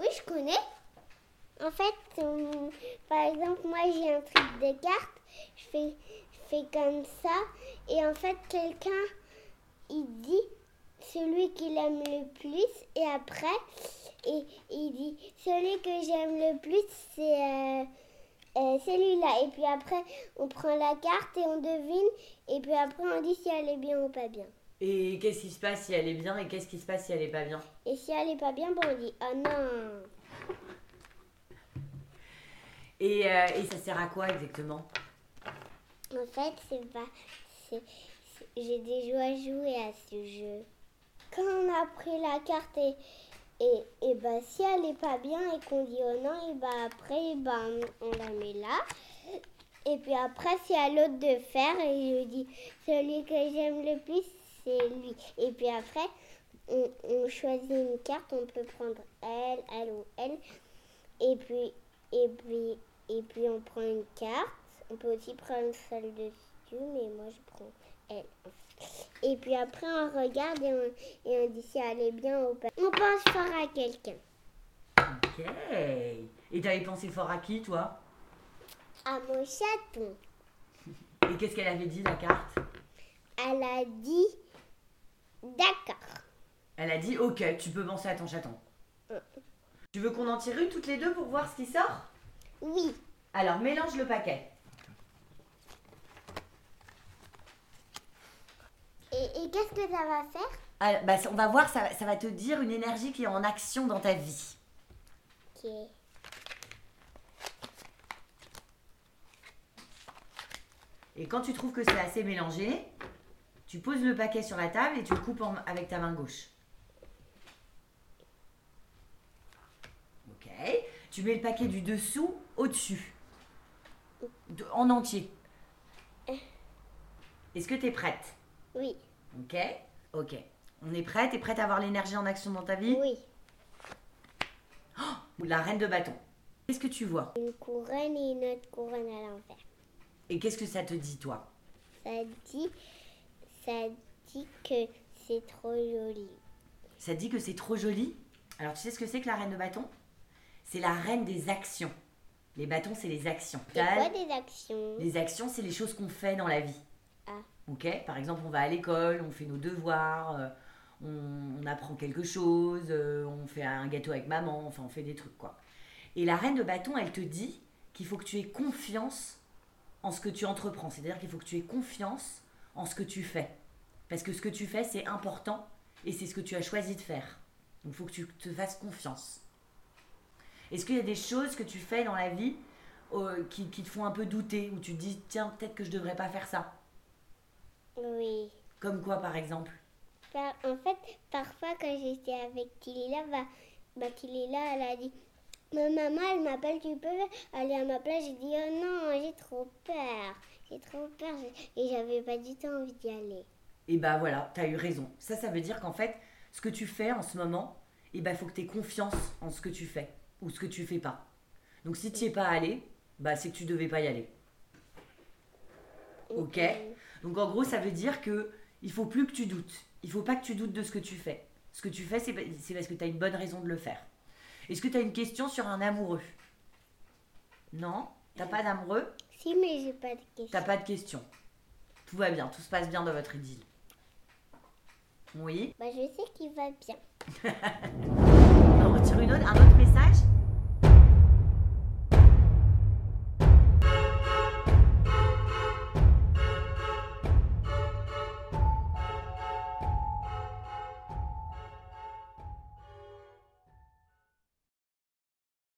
Oui, je connais. En fait, euh, par exemple, moi j'ai un truc de cartes, je fais, je fais comme ça, et en fait, quelqu'un, il dit celui qu'il aime le plus, et après, et, il dit celui que j'aime le plus, c'est euh, euh, celui-là. Et puis après, on prend la carte et on devine, et puis après, on dit si elle est bien ou pas bien. Et qu'est-ce qui se passe si elle est bien et qu'est-ce qui se passe si elle est pas bien? Et si elle est pas bien, bon, on dit oh non. Et, euh, et ça sert à quoi exactement? En fait, c'est pas. J'ai déjà joué à ce jeu. Quand on a pris la carte et, et, et bah, si elle est pas bien et qu'on dit oh non, et bah après, bah, on, on la met là. Et puis après, c'est à l'autre de faire et je dis celui que j'aime le plus, c'est lui. Et puis après, on, on choisit une carte, on peut prendre elle, elle ou elle. Et puis, et puis, et puis on prend une carte. On peut aussi prendre celle dessus, mais moi je prends elle. Et puis après on regarde et on, et on dit si elle est bien ou pas. On pense fort à quelqu'un. Ok. Et t'avais pensé fort à qui toi? À mon chaton. Et qu'est-ce qu'elle avait dit la carte? Elle a dit d'accord. Elle a dit ok, tu peux penser à ton chaton. Tu veux qu'on en tire une toutes les deux pour voir ce qui sort? Oui. Alors mélange le paquet. Et, et qu'est-ce que ça va faire? Ah, bah, on va voir, ça, va- ça va te dire une énergie qui est en action dans ta vie. Ok. Et quand tu trouves que c'est assez mélangé, tu poses le paquet sur la table et tu le coupes en- avec ta main gauche. Ok. Tu mets le paquet du dessous au-dessus. De- En entier. Est-ce que tu es prête? Oui. Ok Ok. On est prête T'es prête à avoir l'énergie en action dans ta vie? Oui. La reine de bâton. Qu'est-ce que tu vois? Une couronne et une autre couronne à l'envers. Et qu'est-ce que ça te dit, toi? Ça dit, ça dit que c'est trop joli. Ça dit que c'est trop joli Alors, tu sais ce que c'est que la reine de bâton C'est la reine des actions. Les bâtons, c'est les actions. C'est quoi des actions? Les actions, c'est les choses qu'on fait dans la vie. Ah. Ok? Par exemple, on va à l'école, on fait nos devoirs, euh, on, on apprend quelque chose, euh, on fait un gâteau avec maman, enfin, on fait des trucs, quoi. Et la reine de bâton, elle te dit qu'il faut que tu aies confiance en ce que tu entreprends. C'est-à-dire qu'il faut que tu aies confiance en ce que tu fais. Parce que ce que tu fais, c'est important et c'est ce que tu as choisi de faire. Donc, il faut que tu te fasses confiance. Est-ce qu'il y a des choses que tu fais dans la vie euh, qui, qui te font un peu douter, où tu te dis, tiens, peut-être que je devrais pas faire ça? Oui. Comme quoi, par exemple? Par- en fait, parfois quand j'étais avec Tilila, bah, bah Tilila, elle a dit Ma maman, elle m'appelle, tu peux aller à ma place? J'ai dit Oh non, j'ai trop peur. J'ai trop peur. Et j'avais pas du tout envie d'y aller. Et bah voilà, t'as eu raison. Ça, ça veut dire qu'en fait, ce que tu fais en ce moment, et bah faut que tu aies confiance en ce que tu fais ou ce que tu fais pas. Donc si tu es pas allé, bah c'est que tu devais pas y aller. Ok Donc en gros, ça veut dire que il faut plus que tu doutes. Il faut pas que tu doutes de ce que tu fais. Ce que tu fais, c'est c'est parce que tu as une bonne raison de le faire. Est-ce que tu une question sur un amoureux? Non? T'as pas d'amoureux? Si, mais j'ai pas de question. T'as pas de question. Tout va bien, tout se passe bien dans votre idylle. Oui? Bah, je sais qu'il va bien. On retire un autre message?